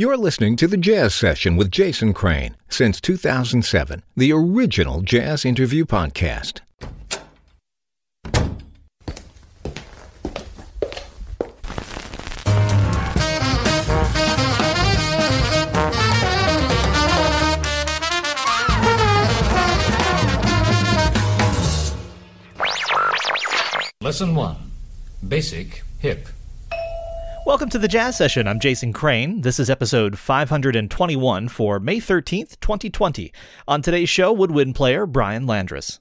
You're listening to the Jazz Session with Jason Crane since 2007, the original jazz interview podcast. Lesson 1 Basic Hip. Welcome to the Jazz Session. I'm Jason Crane. This is episode 521 for May 13th, 2020. On today's show, woodwind player Brian Landrus.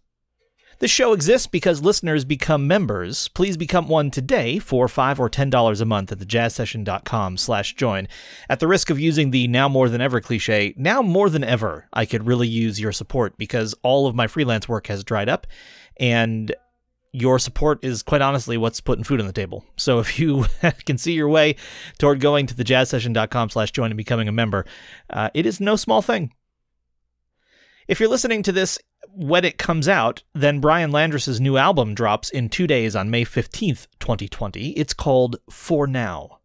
This show exists because listeners become members. Please become one today for 5 or $10 a month at thejazzsession.com slash join. At the risk of using the now more than ever cliche, now more than ever, I could really use your support because all of my freelance work has dried up and your support is quite honestly what's putting food on the table. So if you can see your way toward going to thejazzsession.com slash join and becoming a member, uh, it is no small thing. If you're listening to this when it comes out, then Brian Landrus's new album drops in two days on May 15th, 2020. It's called For Now.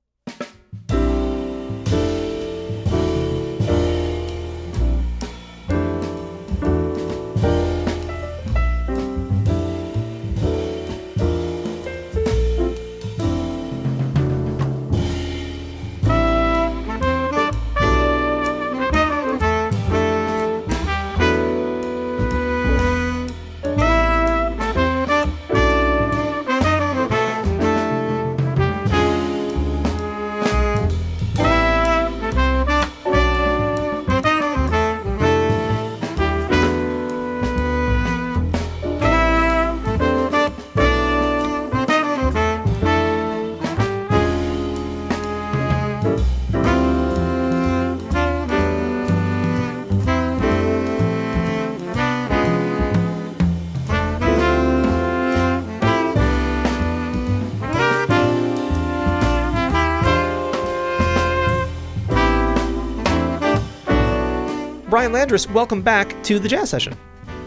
Brian Landrus, welcome back to the Jazz Session.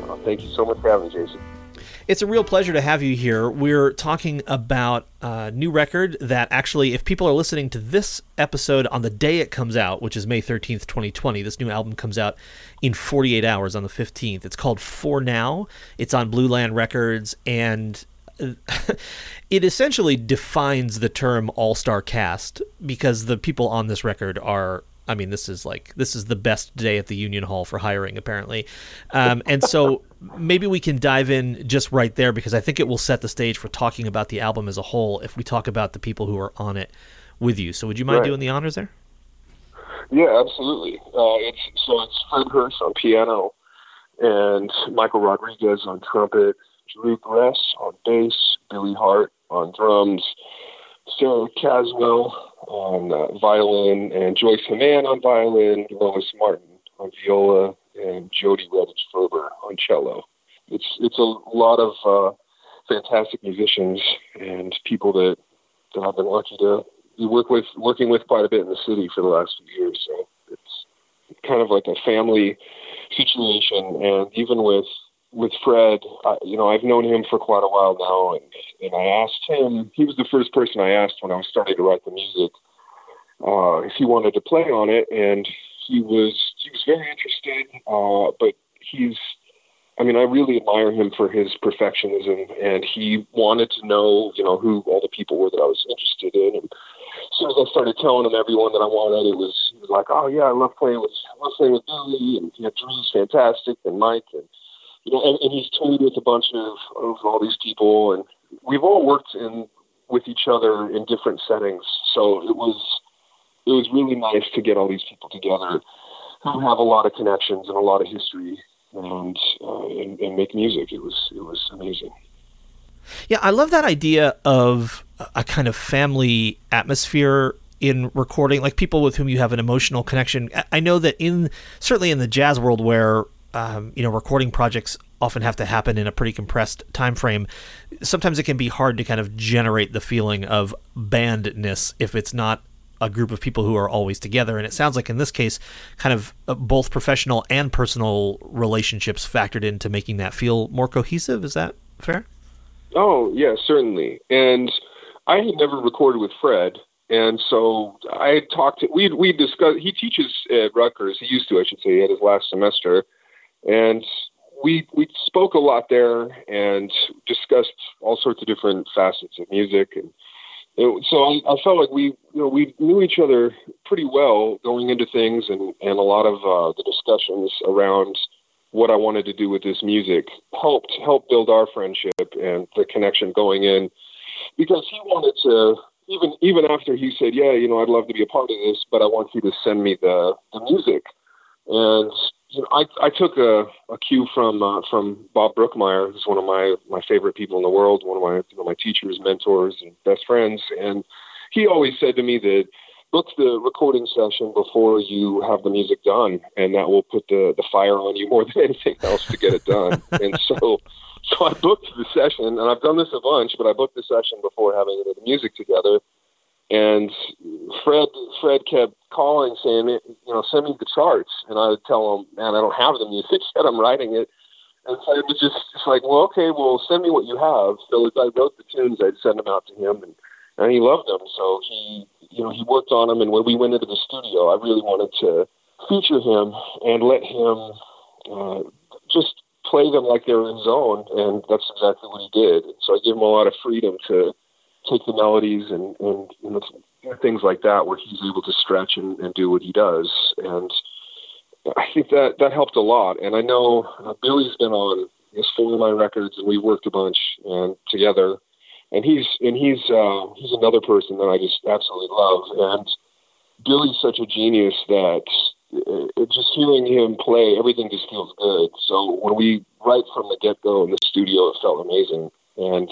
Oh, thank you so much for having me, Jason. It's a real pleasure to have you here. We're talking about a new record that actually, if people are listening to this episode on the day it comes out, which is May 13th, 2020, this new album comes out in 48 hours on the 15th. It's called For Now. It's on Blue Land Records, and uh, it essentially defines the term all star cast because the people on this record are I mean, this is like this is the best day at the Union Hall for hiring, apparently. Um, and so maybe we can dive in just right there because I think it will set the stage for talking about the album as a whole if we talk about the people who are on it with you. So would you mind Right. doing the honors there? Yeah, absolutely. Uh, it's so it's Fred Hersch on piano, and Michael Rodriguez on trumpet, Drew Gress on bass, Billy Hart on drums, Sarah Caswell on uh, violin, and Joyce Hammann on violin, Lois Martin on viola, and Jody Redhage Ferber on cello. It's it's a lot of uh, fantastic musicians and people that, that I've been lucky to work with, working with quite a bit in the city for the last few years. So it's kind of like a family situation. And even with with Fred, I, you know, I've known him for quite a while now, and and I asked him. He was the first person I asked when I was starting to write the music uh, if he wanted to play on it, and he was he was very interested. Uh, but he's I mean, I really admire him for his perfectionism, and he wanted to know, you know, who all the people were that I was interested in. And as soon as I started telling him everyone that I wanted, it was, it was like, oh yeah, I love playing with, I love playing with Billy, and you Drew's fantastic, and Mike, and you know, and, and he's toured with a bunch of, of all these people, and we've all worked in with each other in different settings. So it was, it was really nice to get all these people together who have a lot of connections and a lot of history and, uh, and and make music. It was it was amazing. Yeah, I love that idea of a kind of family atmosphere in recording, like people with whom you have an emotional connection. I- know that in certainly in the jazz world, where um, you know recording projects often have to happen in a pretty compressed time frame, sometimes it can be hard to kind of generate the feeling of bandness if it's not a group of people who are always together. And it sounds like in this case, kind of uh, both professional and personal relationships factored into making that feel more cohesive. Is that fair? Oh yeah, certainly. And I had never recorded with Fred, and so I talked to we we discussed. He teaches at Rutgers. He used to, I should say, at his last semester, and we we spoke a lot there and discussed all sorts of different facets of music and. It, so I, I felt like we, you know, we knew each other pretty well going into things, and and a lot of uh, the discussions around what I wanted to do with this music helped help build our friendship and the connection going in because he wanted to even even after he said, "Yeah, you know, I'd love to be a part of this, but I want you to send me the the music." And you know, I I took a, a cue from uh, from Bob Brookmeyer, who's one of my my favorite people in the world, one of my you know, my teachers, mentors, and best friends, and he always said to me that book the recording session before you have the music done, and that will put the the fire on you more than anything else to get it done. and so so I booked the session, and I've done this a bunch, but I booked the session before having the music together. And Fred, Fred kept calling, saying, "You know, send me the charts." And I would tell him, "Man, I don't have the music yet. I'm writing it." And so it was just, just like, "Well, okay, well, send me what you have." So as I wrote the tunes, I'd send them out to him, and and he loved them. So he, you know, he worked on them. And when we went into the studio, I really wanted to feature him and let him uh, just play them like they were his own, and that's exactly what he did. So I gave him a lot of freedom to take the melodies and and, and things like that, where he's able to stretch and, and do what he does. And I think that that helped a lot. And I know uh, Billy's been on his four of my records, and we worked a bunch and together. And he's and he's uh, he's another person that I just absolutely love. And Billy's such a genius that it, just hearing him play, everything just feels good. So when we right from the get go in the studio, it felt amazing. And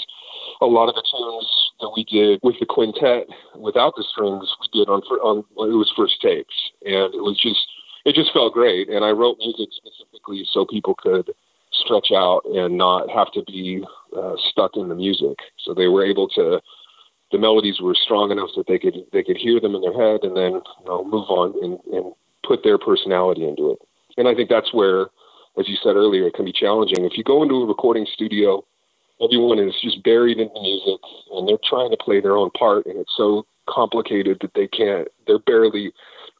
a lot of the tunes that we did with the quintet without the strings, we did on on it was first tapes, and it was just it just felt great. And I wrote music specifically so people could stretch out and not have to be uh, stuck in the music. So they were able to the melodies were strong enough that they could they could hear them in their head and then you know, move on and, and put their personality into it. And I think that's where, as you said earlier, it can be challenging. If you go into a recording studio, everyone is just buried in the music and they're trying to play their own part, and it's so complicated that they can't, they're barely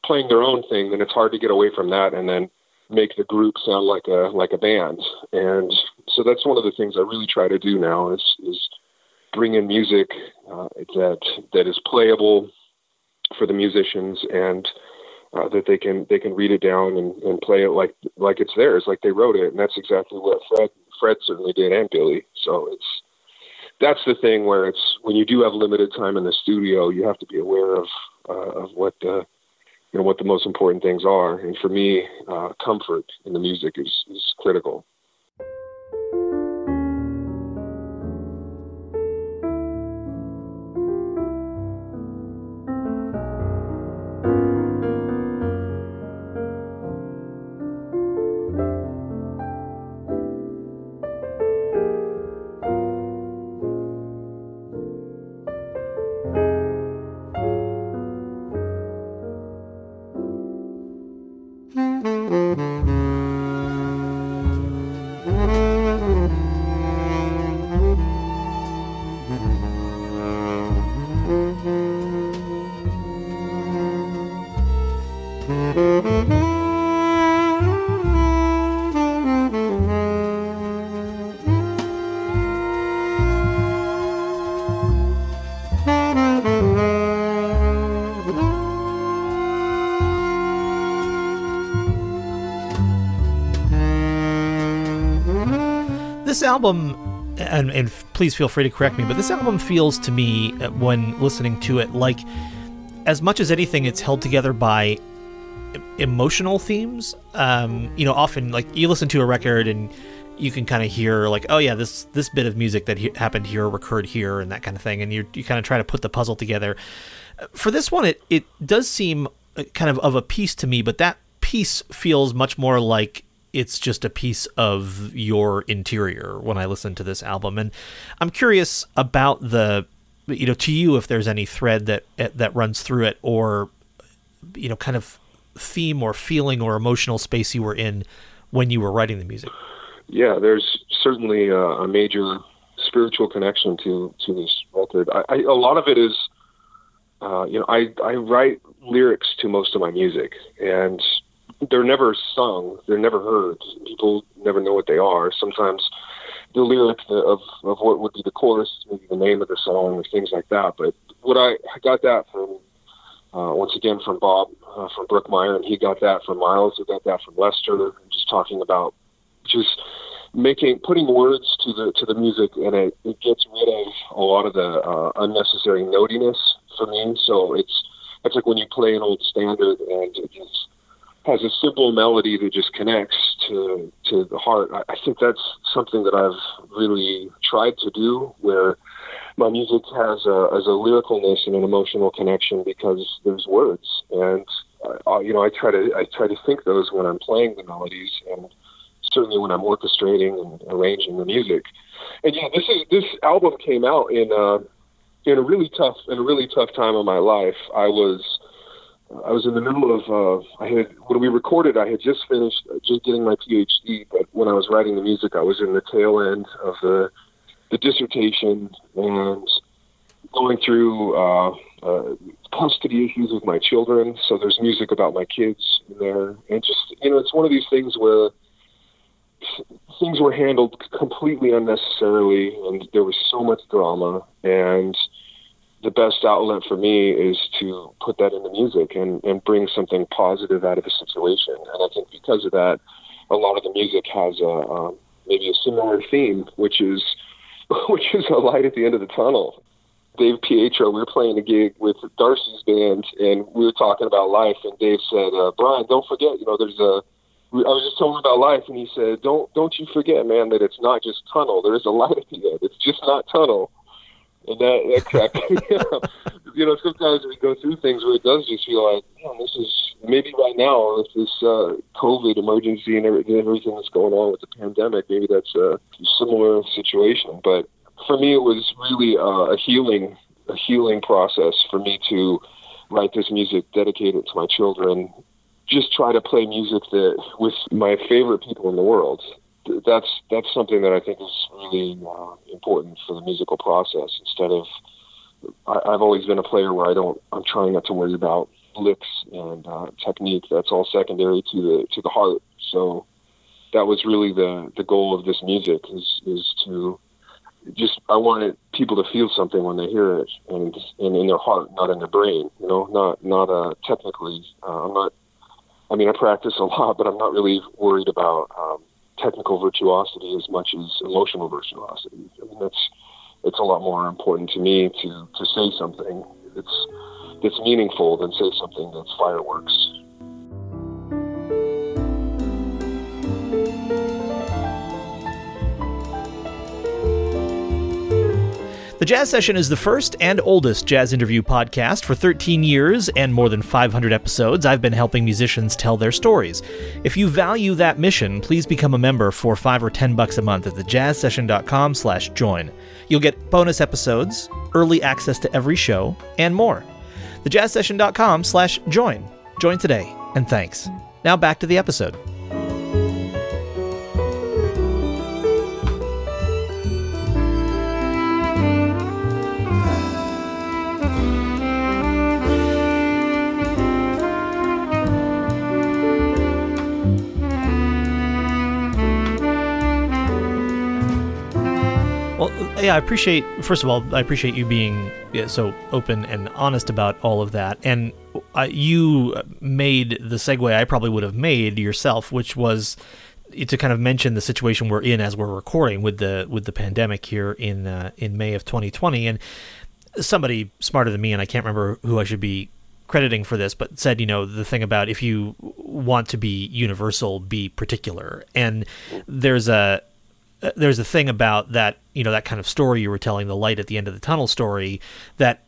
playing their own thing, then it's hard to get away from that and then make the group sound like a like a band. And so that's one of the things I really try to do now is is bring in music uh, that that is playable for the musicians and uh, that they can they can read it down and, and play it like like it's theirs, like they wrote it, and that's exactly what Fred Fred certainly did, and Billy. So it's that's the thing where it's when you do have limited time in the studio, you have to be aware of uh, of what the you know what the most important things are, and for me, uh, comfort in the music is is critical. Album, and, and please feel free to correct me, but this album feels to me, uh, when listening to it, like as much as anything, it's held together by emotional themes. Um, you know, often like you listen to a record and you can kind of hear like, oh yeah, this this bit of music that he- happened here recurred here and that kind of thing, and you you kind of try to put the puzzle together. For this one, it it does seem uh, kind of of a piece to me, but that piece feels much more like it's just a piece of your interior when I listen to this album. And I'm curious about the, you know, to you if there's any thread that that runs through it, or you know, kind of theme or feeling or emotional space you were in when you were writing the music. Yeah, there's certainly a, a major spiritual connection to to this record. I, I, a lot of it is uh, you know, I I write lyrics to most of my music, and they're never sung, they're never heard. People never know what they are. Sometimes the lyric of of what would be the chorus, maybe the name of the song, or things like that. But what I, I got that from uh, once again from Bob uh, from Brookmeyer, and he got that from Miles, who got that from Lester. Just talking about just making putting words to the to the music, and it, it gets rid of a lot of the uh, unnecessary notiness for me. So it's it's like when you play an old standard and it just has a simple melody that just connects to to the heart. I, I think that's something that I've really tried to do, where my music has a has a lyricalness and an emotional connection because there's words, and uh, you know I try to I try to think those when I'm playing the melodies, and certainly when I'm orchestrating and arranging the music. And yeah, this is this album came out in. Uh, in a really tough in a really tough time of my life. I was I was in the middle of uh, I had when we recorded I had just finished uh, just getting my PhD, but when I was writing the music, I was in the tail end of the the dissertation and going through uh, uh, custody issues with my children. So there's music about my kids in there, and just you know, it's one of these things where things were handled completely unnecessarily, and there was so much drama and the best outlet for me is to put that into music and, and bring something positive out of the situation. And I think because of that, a lot of the music has a um, maybe a similar theme, which is which is a light at the end of the tunnel. Dave Pietro, we were playing a gig with Darcy's band, and we were talking about life. And Dave said, uh, "Brian, don't forget, you know, there's a." I was just telling him about life, and he said, "Don't don't you forget, man, that it's not just tunnel. There is a light at the end. It's just not tunnel." And that that cracked me up. You know, sometimes we go through things where it does just feel like, man, this is maybe right now with this uh, COVID emergency and everything that's going on with the pandemic, maybe that's a similar situation. But for me, it was really uh, a healing, a healing process for me to write this music, dedicate it to my children, just try to play music that with my favorite people in the world that's that's something that I think is really uh, important for the musical process. Instead of, I, I've always been a player where I don't, I'm trying not to worry about licks and uh, technique. That's all secondary to the to the heart. So that was really the the goal of this music is is to just I wanted people to feel something when they hear it and and in their heart, not in their brain. You know, not not uh, technically. Uh, I'm not. I mean, I practice a lot, but I'm not really worried about. Um, technical virtuosity as much as emotional virtuosity. I mean, that's it's a lot more important to me to to say something that's that's meaningful than say something that's fireworks. Jazz Session is the first and oldest jazz interview podcast. For 13 years and more than 500 episodes, I've been helping musicians tell their stories. If you value that mission, please become a member for 5 or 10 bucks a month at thejazzsession.com/join. You'll get bonus episodes, early access to every show, and more. thejazzsession.com/join. Join today, and thanks. Now back to the episode. Yeah, I appreciate. First of all, I appreciate you being so open and honest about all of that. And uh, you made the segue I probably would have made yourself, which was to kind of mention the situation we're in as we're recording with the with the pandemic here in uh, in May of 2020. And somebody smarter than me, and I can't remember who I should be crediting for this, but said, you know, the thing about if you want to be universal, be particular. And there's a uh, there's a thing about that you know that kind of story you were telling the light at the end of the tunnel story that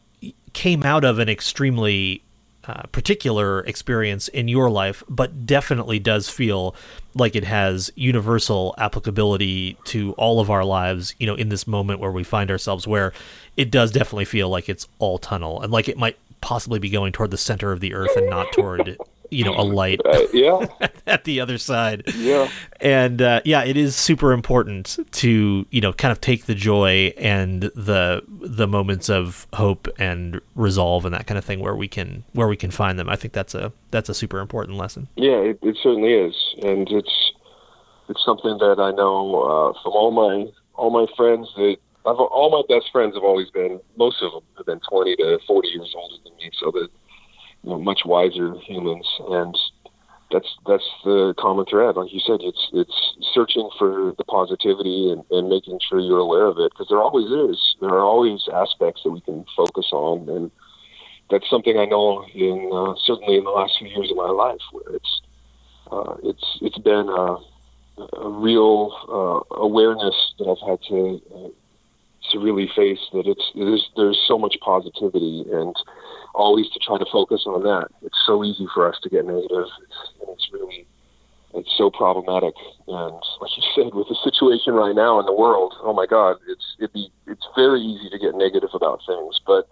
came out of an extremely uh, particular experience in your life, but definitely does feel like it has universal applicability to all of our lives, you know, in this moment where we find ourselves, where it does definitely feel like it's all tunnel and like it might possibly be going toward the center of the earth and not toward, you know, a light. Uh, yeah. at the other side. Yeah. And uh, yeah, it is super important to you know kind of take the joy and the the moments of hope and resolve and that kind of thing where we can where we can find them. I think that's a that's a super important lesson. Yeah, it, it certainly is, and it's it's something that I know uh, from all my all my friends that I've all my best friends have always been most of them have been 20 to 40 years older than me, so that you know much wiser humans and that's that's the common thread. Like you said, it's it's searching for the positivity and, and making sure you're aware of it because there always is. There are always aspects that we can focus on, and that's something I know in uh, certainly in the last few years of my life where it's uh, it's it's been a, a real uh, awareness that I've had to uh, to really face that it's there's there's so much positivity and always to try to focus on that. It's so easy for us to get negative, and it's really it's so problematic. And like you said, with the situation right now in the world, oh my God, it's it be it's very easy to get negative about things. But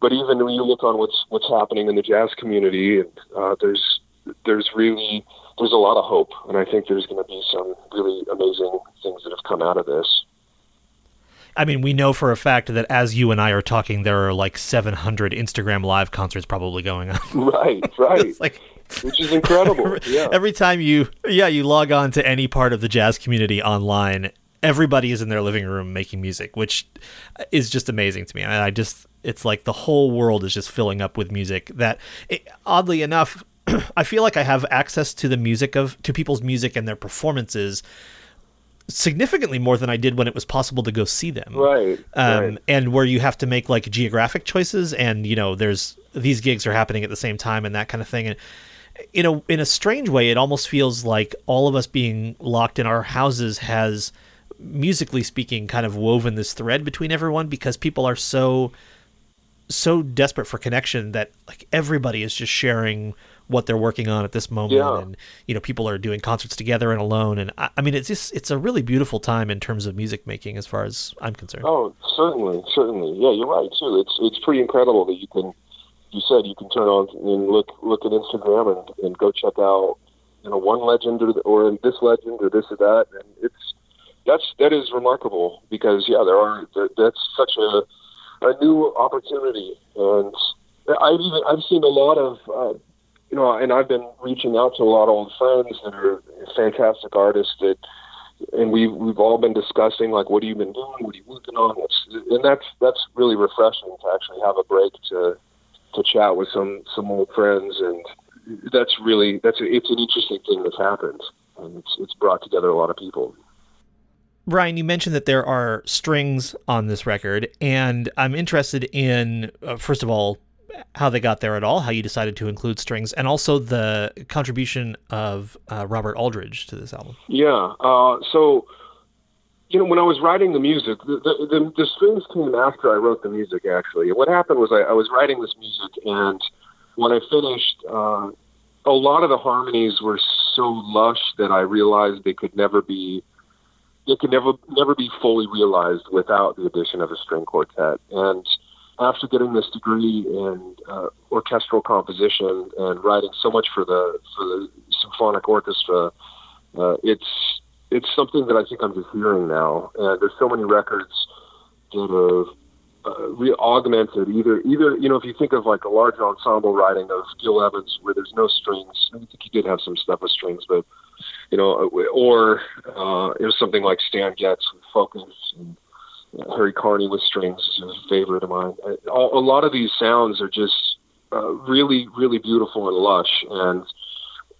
but even when you look on what's what's happening in the jazz community, and uh, there's there's really there's a lot of hope, and I think there's going to be some really amazing things that have come out of this. I mean, we know for a fact that as you and I are talking, there are like 700 Instagram live concerts probably going on. Right, right. like, which is incredible. Yeah. Every time you, yeah, you log on to any part of the jazz community online, everybody is in their living room making music, which is just amazing to me. And I just, it's like the whole world is just filling up with music. That, it, oddly enough, I feel like I have access to the music of to people's music and their performances significantly more than I did when it was possible to go see them. Right, um, right. And where you have to make like geographic choices, and you know, there's these gigs are happening at the same time and that kind of thing. And in a in a strange way, it almost feels like all of us being locked in our houses has, musically speaking, kind of woven this thread between everyone because people are so so desperate for connection that like everybody is just sharing what they're working on at this moment yeah. and you know people are doing concerts together and alone. And I, I, mean it's just it's a really beautiful time in terms of music making as far as i'm concerned. Oh certainly certainly. Yeah you're right too. It's it's pretty incredible that you can you said you can turn on and look look at instagram and, and go check out you know one legend or, or this legend or this or that. And it's that's that is remarkable because yeah there are there, that's such a a new opportunity. And I've even I've seen a lot of uh, you know, and I've been reaching out to a lot of old friends that are fantastic artists that, and we've we've all been discussing like, what have you been doing? What are you working on? And that's that's really refreshing to actually have a break to to chat with some some old friends, and that's really that's a, it's an interesting thing that's happened, and it's it's brought together a lot of people. Brian, you mentioned that there are strings on this record, and I'm interested in, uh, first of all, how they got there at all, how you decided to include strings, and also the contribution of uh, Robert Aldridge to this album. Yeah. Uh, so, you know, when I was writing the music, the, the, the, strings came after I wrote the music, actually. What happened was I, I was writing this music, and when I finished, uh, a lot of the harmonies were so lush that I realized they could never be. They could never never be fully realized without the addition of a string quartet, and after getting this degree in uh, orchestral composition and writing so much for the for the symphonic orchestra, uh, it's it's something that I think I'm just hearing now. And there's so many records that are uh, re- augmented either either you know if you think of like a large ensemble writing of Gil Evans where there's no strings. I think he did have some stuff with strings, but you know, or uh, it was something like Stan Getz with Focus and Harry Carney with strings is a favorite of mine. A, a lot of these sounds are just uh, really, really beautiful and lush. And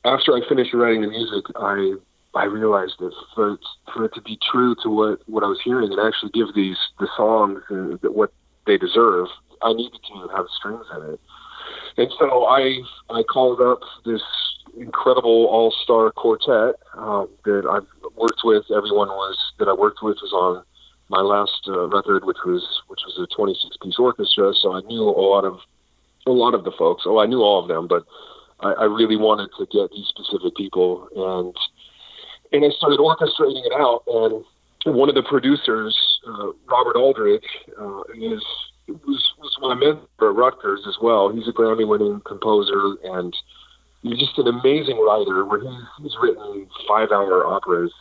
after I finished writing the music, I I realized that for it, for it to be true to what what I was hearing and actually give these the songs what they deserve, I needed to have strings in it. And so I I called up this incredible all star quartet um, that I've worked with. Everyone was that I worked with was on my last uh, record, which was which was a 26 piece orchestra. So I knew a lot of a lot of the folks. Oh, I knew all of them, but I, I really wanted to get these specific people, and and I started orchestrating it out. And one of the producers, uh, Robert Aldridge, uh, is was was my mentor at Rutgers as well. He's a Grammy winning composer and he's just an amazing writer. Where he's, he's written five-hour operas,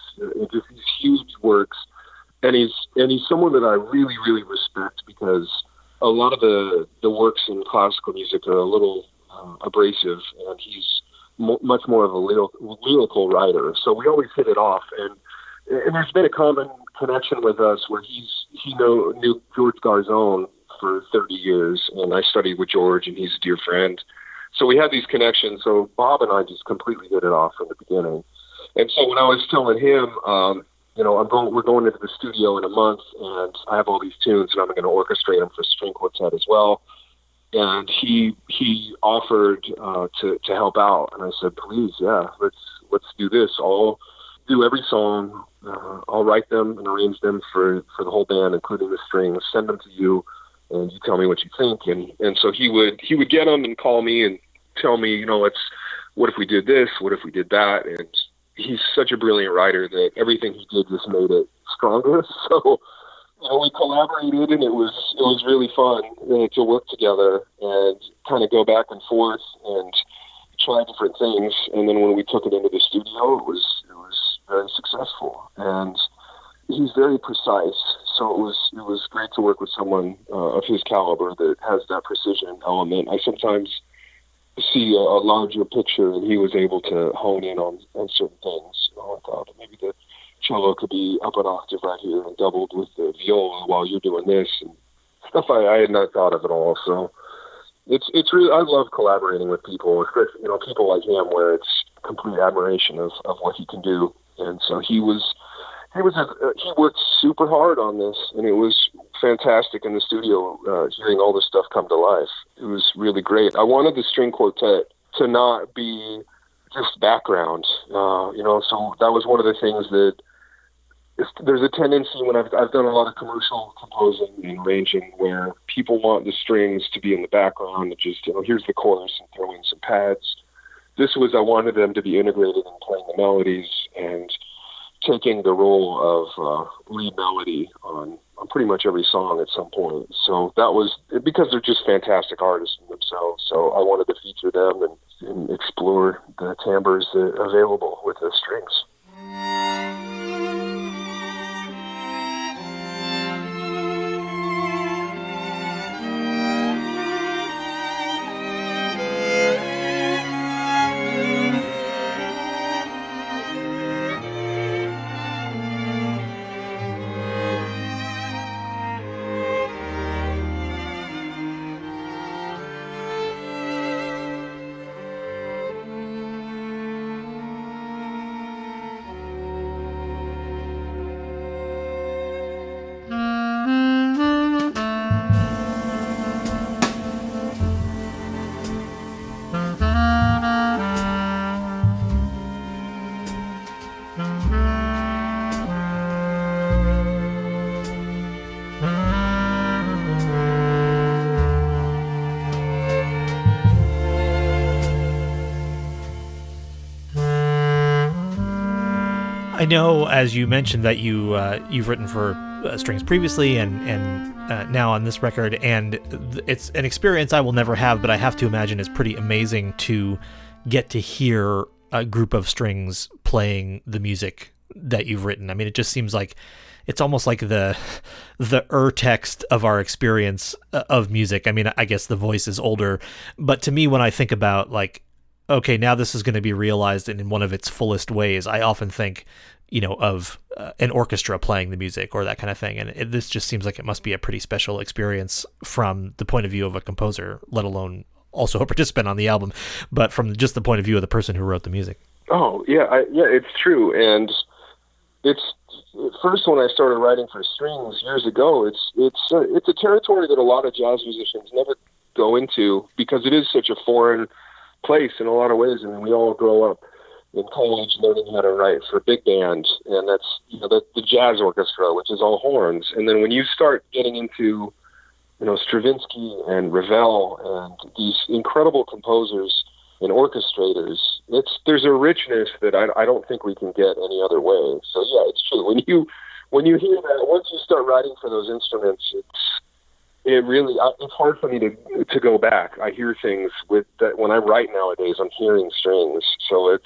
just these huge works, and he's and he's someone that I really really respect because a lot of the the works in classical music are a little uh, abrasive, and he's mo- much more of a lyrical, lyrical writer. So we always hit it off, and and there's been a common connection with us where he's he know knew George Garzone for 30 years, and I studied with George, and he's a dear friend. So we had these connections. So Bob and I just completely hit it off from the beginning. And so when I was telling him, um, you know, I'm going, we're going into the studio in a month, and I have all these tunes, and I'm going to orchestrate them for string quartet as well. And he he offered uh, to to help out, and I said, please, yeah, let's let's do this. I'll do every song. Uh, I'll write them and arrange them for for the whole band, including the strings. Send them to you, and you tell me what you think. And and so he would he would get them and call me and tell me, you know, let's what if we did this? What if we did that? And he's such a brilliant writer that everything he did just made it stronger. So you know, we collaborated and it was it was really fun uh, to work together and kind of go back and forth and try different things. And then when we took it into the studio, it was it was very successful and he's very precise. So it was it was great to work with someone uh, of his caliber that has that precision element. I sometimes see a, a larger picture, and he was able to hone in on, on certain things. You know, I thought maybe the cello could be up an octave right here and doubled with the viola while you're doing this, and stuff I, I had not thought of at all. So it's it's really I love collaborating with people, especially you know people like him, where it's complete admiration of of what he can do. And so he was he was a, uh, he worked super hard on this, and it was fantastic in the studio uh, hearing all this stuff come to life. It was really great. I wanted the string quartet to not be just background, uh, you know. So that was one of the things that there's a tendency when I've I've done a lot of commercial composing and arranging where people want the strings to be in the background and just you know here's the chorus and throw in some pads. This was I wanted them to be integrated in playing the melodies and taking the role of uh, lead melody on, on pretty much every song at some point. So that was because they're just fantastic artists themselves. So I wanted to feature them and, and explore the timbres available with the strings. I know, as you mentioned, that you uh, you've written for uh, strings previously, and and uh, now on this record, and it's an experience I will never have, but I have to imagine is pretty amazing to get to hear a group of strings playing the music that you've written. I mean, it just seems like it's almost like the the ur text of our experience uh, of music. I mean, I guess the voice is older, but to me, when I think about like okay, now this is going to be realized in one of its fullest ways. I often think you know, of uh, an orchestra playing the music or that kind of thing. And it, this just seems like it must be a pretty special experience from the point of view of a composer, let alone also a participant on the album, but from just the point of view of the person who wrote the music. Oh yeah, I, yeah, it's true, and it's first when I started writing for strings years ago. It's it's uh, it's a territory that a lot of jazz musicians never go into because it is such a foreign place in a lot of ways. I mean, we all grow up in college learning how to write for big band, and that's you know the, the jazz orchestra, which is all horns. And then when you start getting into you know Stravinsky and Ravel and these incredible composers and orchestrators, it's there's a richness that I, I don't think we can get any other way. So yeah, it's true. When you when you hear that, once you start writing for those instruments, it's it really I, it's hard for me to to go back. I hear things with that when I write nowadays. I'm hearing strings, so it's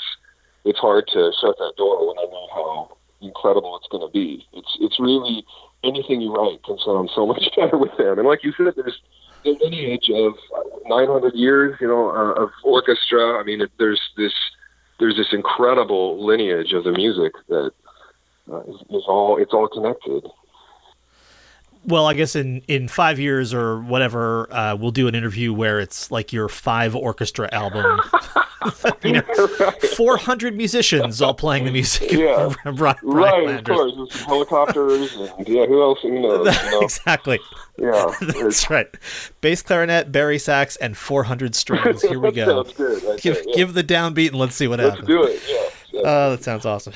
hard to shut that door when I know how incredible it's going to be. It's it's really anything you write can sound so much better with them. And like you said, there's the lineage of 900 years, you know, uh, of orchestra. I mean, it, there's this there's this incredible lineage of the music that uh, is, is all it's all connected well, I guess in, in five years or whatever, uh, we'll do an interview where it's like your five orchestra album. you know, right. 400 musicians all playing the music. Yeah. Brian, right, of course. helicopters and yeah, who else? You know, you know. exactly. Yeah. That's right. Bass clarinet, bari sax, and 400 strings. Here we go. Sounds good. Right give, there, yeah. give the downbeat and let's see what let's happens. Let's do it. Yeah. Oh, that sounds awesome.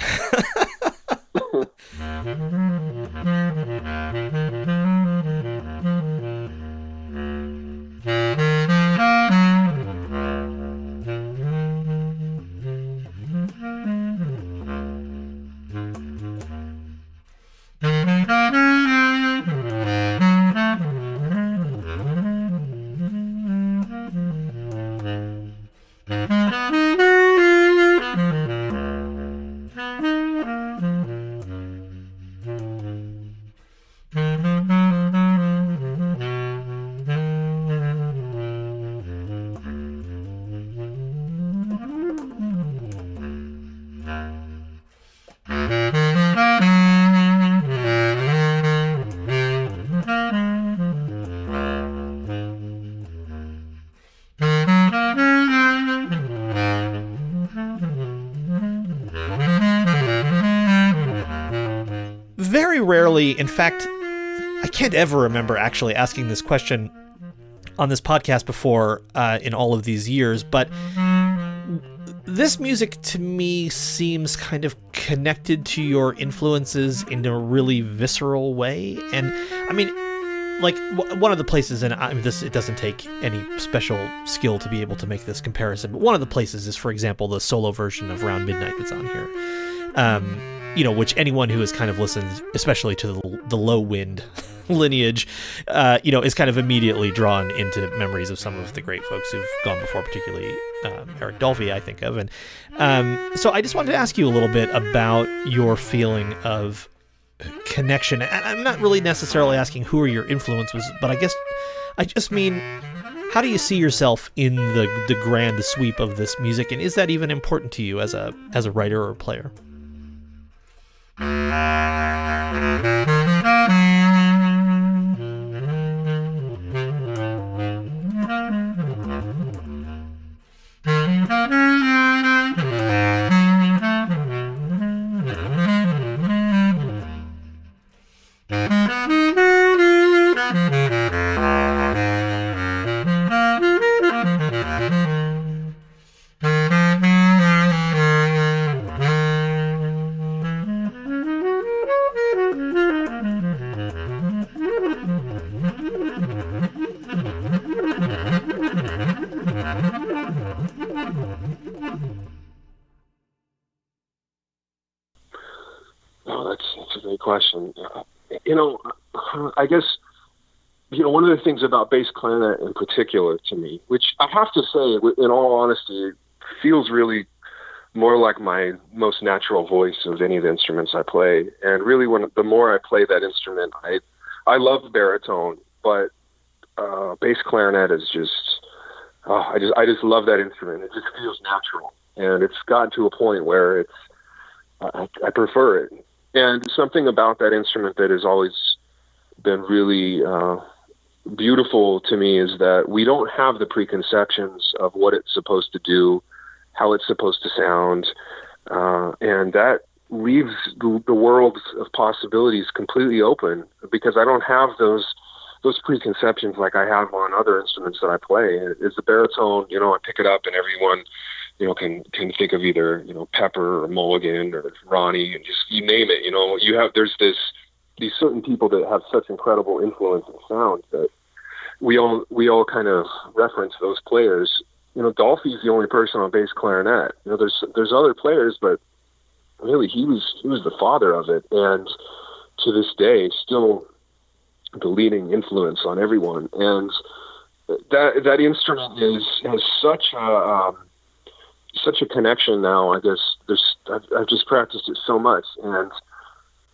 In fact, I can't ever remember actually asking this question on this podcast before uh, in all of these years, but this music to me seems kind of connected to your influences in a really visceral way. And I mean, like w- one of the places, and I mean, this it doesn't take any special skill to be able to make this comparison, but one of the places is, for example, the solo version of Round Midnight that's on here. Um, you know, which anyone who has kind of listened, especially to the, the low wind lineage, uh, you know, is kind of immediately drawn into memories of some of the great folks who've gone before, particularly um, Eric Dolphy, I think of. And um, so I just wanted to ask you a little bit about your feeling of connection. And I'm not really necessarily asking who are your influences, but I guess I just mean how do you see yourself in the the grand sweep of this music, and is that even important to you as a as a writer or a player? I clarinet in particular to me, which I have to say, in all honesty, feels really more like my most natural voice of any of the instruments I play. And really, when the more I play that instrument, I I love baritone, but uh, bass clarinet is just oh, I just I just love that instrument. It just feels natural, and it's gotten to a point where it's I, I prefer it. And something about that instrument that is always been really uh, beautiful to me is that we don't have the preconceptions of what it's supposed to do, how it's supposed to sound, uh, and that leaves the, the world of possibilities completely open because I don't have those those preconceptions like I have on other instruments that I play. It's the baritone, you know, I pick it up and everyone, you know, can can think of either you know Pepper or Mulligan or Ronnie and just you name it. You know, you have there's this these certain people that have such incredible influence and sound that we all we all kind of reference those players. You know, Dolphy's the only person on bass clarinet. You know, there's there's other players, but really he was he was the father of it, and to this day still the leading influence on everyone, and that that instrument is has such a um, such a connection now. I guess there's I've, I've just practiced it so much, and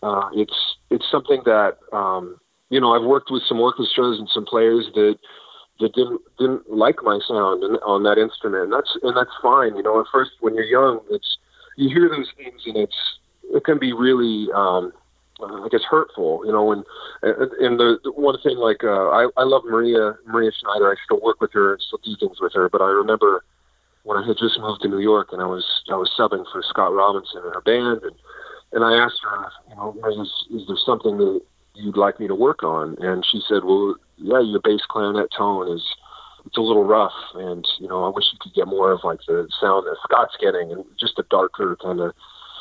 uh, it's it's something that um, you know I've worked with some orchestras and some players that that didn't didn't like my sound and, on that instrument, and that's and that's fine. You know, at first when you're young, it's you hear those things and it's it can be really um, I guess hurtful, you know. And and the, the one thing like uh, I I love Maria Maria Schneider. I still work with her and still do things with her. But I remember when I had just moved to New York and I was I was subbing for Scott Robinson and her band, and and I asked her, you know, is is there something that you'd like me to work on? And she said, well, yeah, your bass clarinet tone is it's a little rough, and you know, I wish you could get more of like the sound that Scott's getting, and just a darker kind of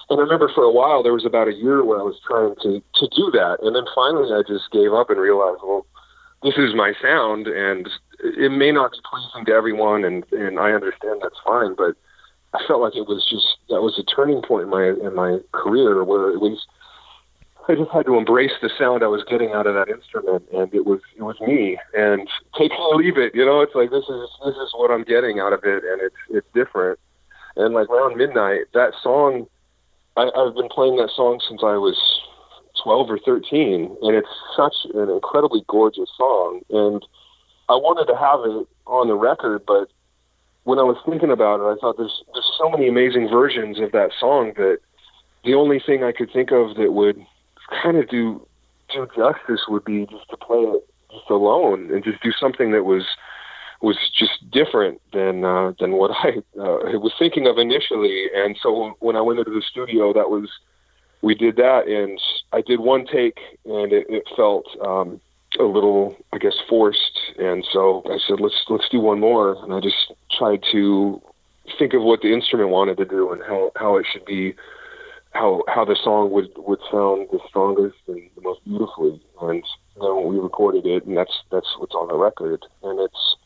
and I remember for a while there was about a year where I was trying to to do that, and then finally I just gave up and realized, well, this is my sound, and it may not be pleasing to everyone, and and I understand that's fine, but I felt like it was just that was a turning point in my in my career where it was. I just had to embrace the sound I was getting out of that instrument, and it was it was me. And take it or leave it, you know. It's like this is this is what I'm getting out of it, and it's it's different. And like around midnight, that song I, I've been playing that song since I was 12 or 13, and it's such an incredibly gorgeous song. And I wanted to have it on the record, but when I was thinking about it, I thought there's there's so many amazing versions of that song that the only thing I could think of that would kind of do do justice would be just to play it just alone and just do something that was was just different than uh, than what I uh, was thinking of initially. And so when I went into the studio, that was we did that, and I did one take, and it, it felt um, a little, I guess, forced. And so I said, let's let's do one more, and I just tried to think of what the instrument wanted to do and how how it should be. How, how the song would, would sound the strongest and the most beautifully, and then we recorded it, and that's that's what's on the record, and it's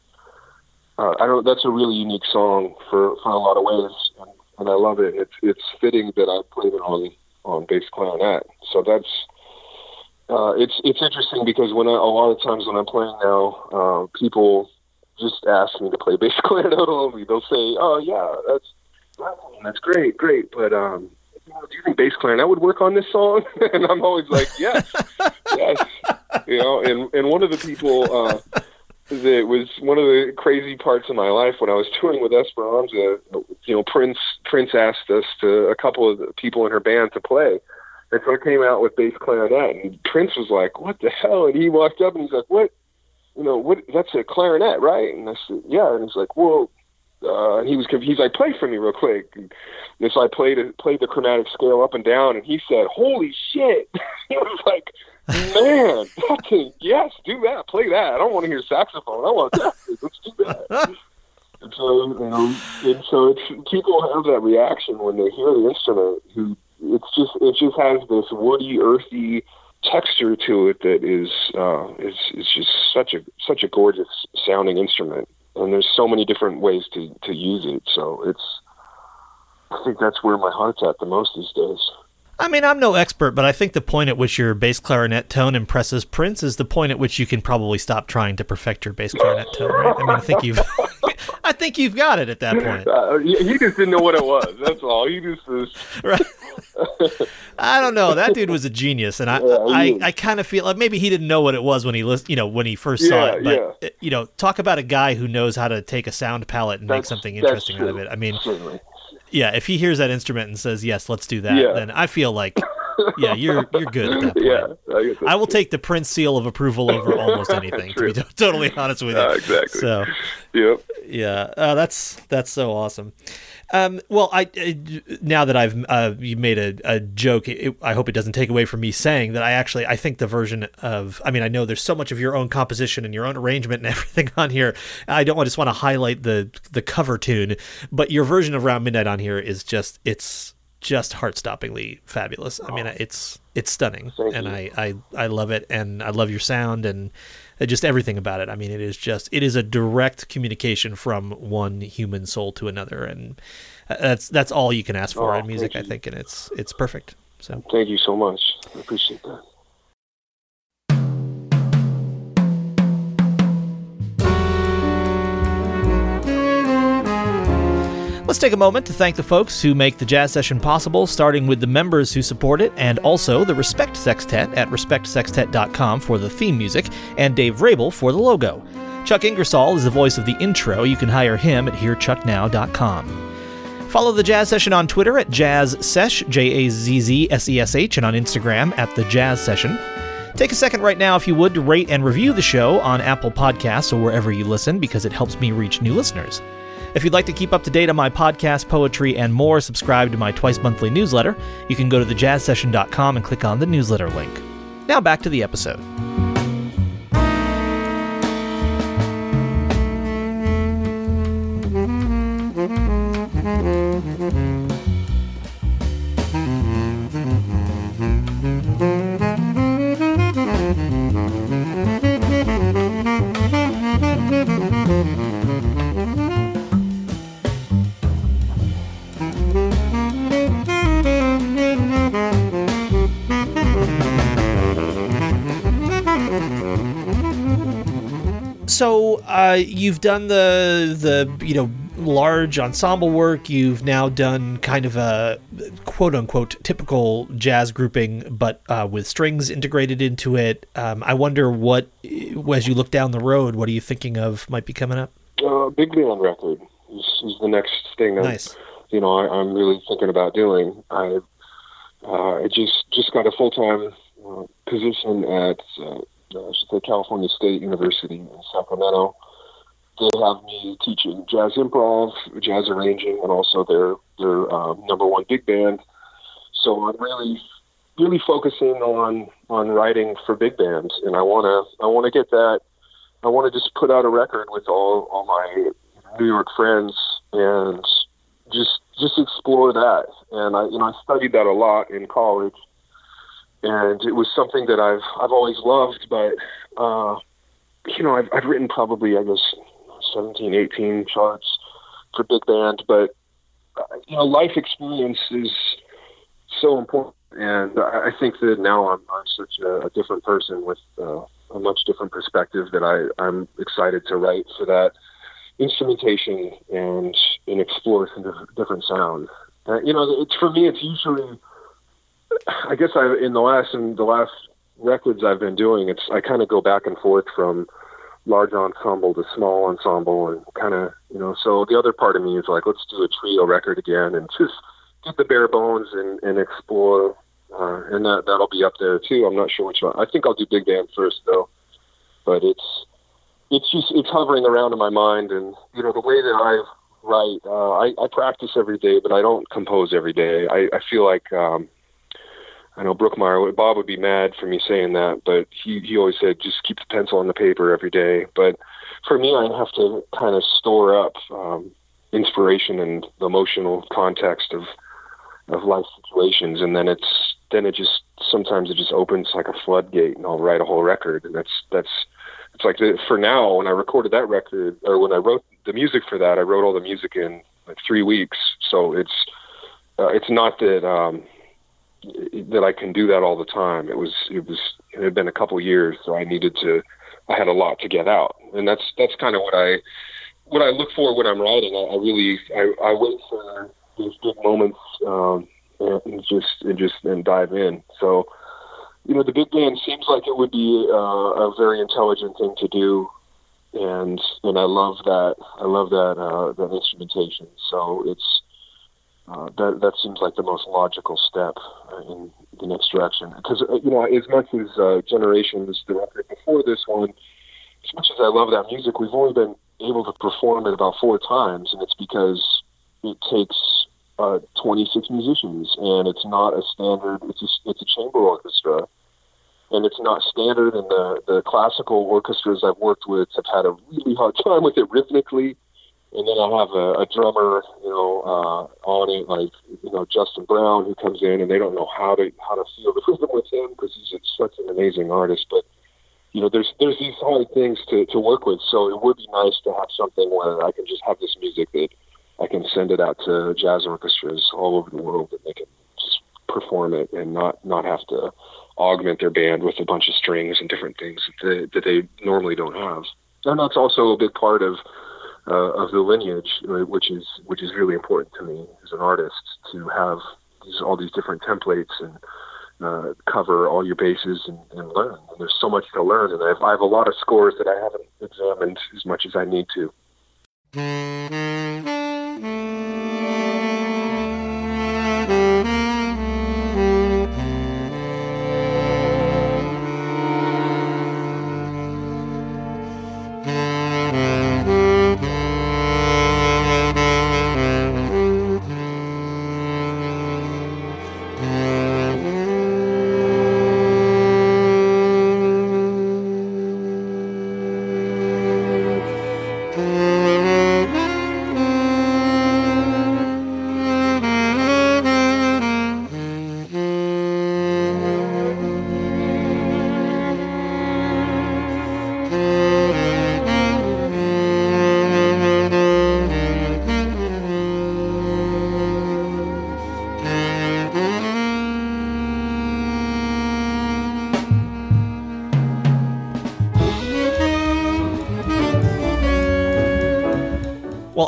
uh, I don't. That's a really unique song for, for a lot of ways, and, and I love it. It's it's fitting that I played it on on bass clarinet. So that's uh, it's it's interesting because when I, a lot of times when I'm playing now, uh, people just ask me to play bass clarinet only. They'll say, "Oh yeah, that's that's great, great," but um, do you think bass clarinet would work on this song? and I'm always like, yes, yes. You know, and and one of the people. Uh, it was one of the crazy parts of my life when I was touring with Esperanza. You know, Prince Prince asked us to a couple of the people in her band to play, and so I came out with bass clarinet, and Prince was like, "What the hell?" And he walked up and he's like, "What? You know, what? That's a clarinet, right?" And I said, "Yeah." And he's like, "Well." Uh, and he was he's like, play for me real quick. And so I played it, played the chromatic scale up and down, and he said, "Holy shit!" he was like, Man, yes, do that. Play that. I don't want to hear saxophone. I want that. Let's do that. and so, you know, and so it's people have that reaction when they hear the instrument. Who it's just it just has this woody, earthy texture to it that is uh, is is just such a such a gorgeous sounding instrument. And there's so many different ways to to use it. So it's I think that's where my heart's at the most these days. I mean, I'm no expert, but I think the point at which your bass clarinet tone impresses Prince is the point at which you can probably stop trying to perfect your bass clarinet tone. Right? I mean, I think you've, I think you've got it at that point. Uh, he just didn't know what it was. That's all. He just was. right. I don't know. That dude was a genius, and I, yeah, I, I kind of feel like maybe he didn't know what it was when he listened, you know, when he first saw yeah, it. But yeah. Uh, you know, talk about a guy who knows how to take a sound palette and that's, make something interesting out of it. I mean, certainly yeah, if he hears that instrument and says yes, let's do that, then I feel like yeah, you're you're good at that point. Yeah, I, I will take the Prince seal of approval over almost anything. to be totally honest with you. Uh, exactly. So, yep. Yeah, uh, that's that's so awesome. Um, well, I, I, now that I've uh, you made a, a joke, it, I hope it doesn't take away from me saying that I actually I think the version of I mean I know there's so much of your own composition and your own arrangement and everything on here. I don't just want to highlight the the cover tune, but your version of Round Midnight on here is just it's just heart-stoppingly fabulous. I mean, it's it's stunning, Thank and. I, I I love it, and I love your sound and uh, just everything about it. I mean, it is just it is a direct communication from one human soul to another, and uh, that's that's all you can ask for Oh, in music, I think, and it's it's perfect. So Thank you so much. I appreciate that. Let's take a moment to thank the folks who make the jazz session possible, starting with the members who support it, and also the Respect Sextet at respectsextet.com for the theme music, and Dave Vrabel for the logo. Chuck Ingersoll is the voice of the intro. You can hire him at hearchucknow.com. Follow the Jazz Session on Twitter at Jazz Sesh, J A Z Z S E S H, and on Instagram at The Jazz Session. Take a second right now, if you would, to rate and review the show on Apple Podcasts or wherever you listen because it helps me reach new listeners. If you'd like to keep up to date on my podcast, poetry, and more, subscribe to my twice monthly newsletter. You can go to thejazzsession.com and click on the newsletter link. Now back to the episode. Uh, you've done the the you know large ensemble work. You've now done kind of a quote unquote typical jazz grouping, but uh, with strings integrated into it. Um, I wonder what, as you look down the road, what are you thinking of might be coming up? Uh, big band record is, is the next thing that Nice. you know I, I'm really thinking about doing. I uh, I just just got a full time uh, position at uh, the California State University in Sacramento. They have me teaching jazz improv, jazz arranging, and also their their uh, number one big band. So I'm really really focusing on on writing for big bands, and I want to I want to get that. I want to just put out a record with all all my New York friends and just just explore that. And I you know I studied that a lot in college, and it was something that I've I've always loved. But uh, you know I've I've written probably I guess 17, 18 charts for big band, but uh, you know life experience is so important. And I think that now I'm, I'm such a, a different person with uh, a much different perspective that I, I'm excited to write for that instrumentation and and explore some diff- different sounds. Uh, you know, it's for me. It's usually, I guess, I in the last in the last records I've been doing, it's I kind of go back and forth from large ensemble to small ensemble, and kind of you know. So the other part of me is like, let's do a trio record again, and just get the bare bones and and explore. Uh, and that that'll be up there too. I'm not sure which one. I think I'll do big band first though, but it's it's just it's hovering around in my mind, and you know the way that I write, uh, I, I practice every day, but I don't compose every day. I, I feel like um, I know Brookmeyer, Bob would be mad for me saying that, but he he always said just keep the pencil on the paper every day. But for me, I have to kind of store up um, inspiration and the emotional context of of life situations, and then it's then it just sometimes it just opens like a floodgate, and I'll write a whole record, and that's that's it's like the, for now when I recorded that record or when I wrote the music for that, I wrote all the music in like three weeks. So it's uh, it's not that um, that I can do that all the time. It was it was it had been a couple years, so I needed to. I had a lot to get out, and that's that's kind of what I what I look for when I'm writing. I, I really I, I wait for those big moments um, and just and just and dive in. So you know, the big band seems like it would be uh, a very intelligent thing to do, and and I love that. I love that uh, that instrumentation. So it's uh, that that seems like the most logical step uh, in the next direction. Because uh, you know, as much as uh, Generations, the record before this one, as much as I love that music, we've only been able to perform it about four times, and it's because it takes uh, 26 musicians, and it's not a standard. It's a, it's a chamber orchestra, and it's not standard. And the the classical orchestras I've worked with have had a really hard time with it rhythmically. And then I'll have a, a drummer, you know, uh, on it, like you know Justin Brown, who comes in, and they don't know how to how to feel the rhythm with him because he's such an amazing artist. But you know, there's there's these hard things to to work with. So it would be nice to have something where I can just have this music that I can send it out to jazz orchestras all over the world, and they can just perform it and not not have to augment their band with a bunch of strings and different things that they, that they normally don't have. And that's also a big part of uh, of the lineage, uh, which is which is really important to me as an artist to have these, all these different templates and uh, cover all your bases and, and learn. And there's so much to learn, and I've, I have a lot of scores that I haven't examined as much as I need to.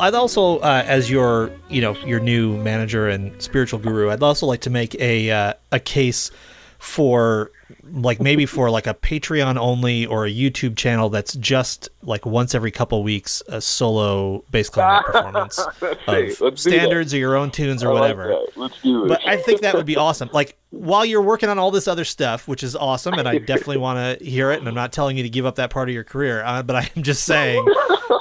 I'd also, uh, as your, you know, your new manager and spiritual guru, I'd also like to make a uh, a case for like maybe for like a Patreon only or a YouTube channel that's just like once every couple weeks a solo bass clarinet performance of standards or your own tunes or I whatever. that. Let's do it. But I think that would be awesome. Like while you're working on all this other stuff, which is awesome, and I definitely want to hear it. And I'm not telling you to give up that part of your career, uh, but I am just saying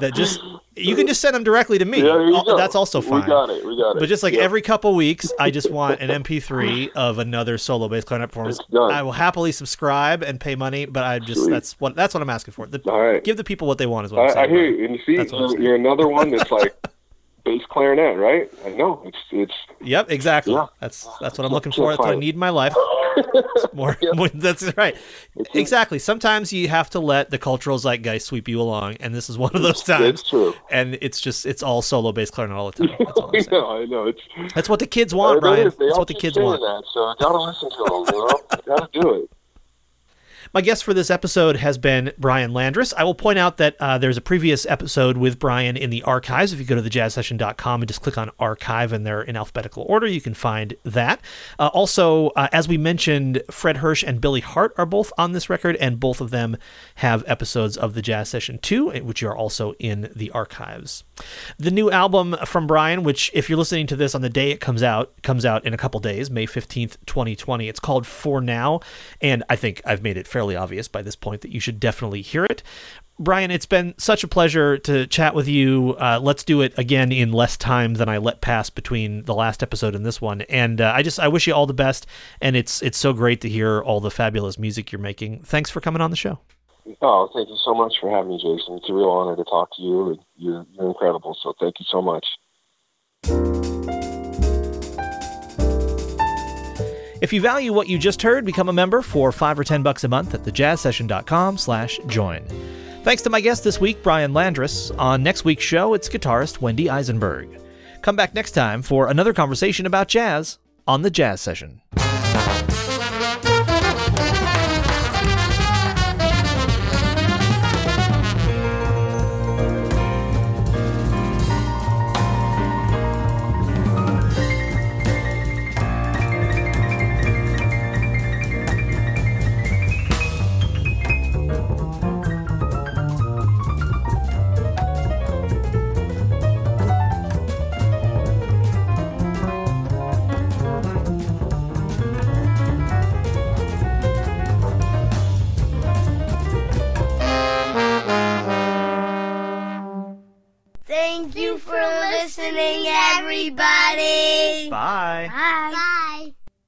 that just you can just send them directly to me. yeah, there you Al- go. That's also fine. We got it. We got it. But just like Yeah. every couple weeks, I just want an MP3 of another solo bass clarinet performance. I will happily subscribe and pay money, but I just Sweet. that's what that's what I'm asking for. The, All right. Give the people what they want is what I'm I, I hear you. And you see, I'm you're, you're another one that's like bass clarinet, right? I know. It's it's Yep, exactly. Yeah. That's that's what I'm looking for. That's what I need in my life. It's more, more- that's right. Exactly. Sometimes you have to let the cultural zeitgeist sweep you along, and this is one of those times. it's true. And it's just it's all solo bass clarinet all the time. That's I know. I know. It's That's what the kids want, Brian. That's what the kids want. That, so I gotta listen to them. You know, gotta do it. My guest for this episode has been Brian Landrus. I will point out that uh, there's a previous episode with Brian in the archives. If you go to thejazzsession.com and just click on archive and they're in alphabetical order, you can find that. Uh, also, uh, as we mentioned, Fred Hersch and Billy Hart are both on this record, and both of them have episodes of the Jazz Session 2, which are also in the archives. The new album from Brian, which if you're listening to this on the day it comes out, comes out in a couple days, May 15th, 2020. It's called For Now, and I think I've made it fairly obvious by this point that you should definitely hear it. Brian, it's been such a pleasure to chat with you. Uh, let's do it again in less time than I let pass between the last episode and this one. And uh, I just I wish you all the best. And it's it's so great to hear all the fabulous music you're making. Thanks for coming on the show. Oh, thank you so much for having me, Jason. It's a real honor to talk to you. You're, you're incredible. So thank you so much. If you value what you just heard, become a member for five or ten bucks a month at thejazzsession.com slash join. Thanks to my guest this week, Brian Landrus. On next week's show, it's guitarist Wendy Eisenberg. Come back next time for another conversation about jazz on the Jazz Session.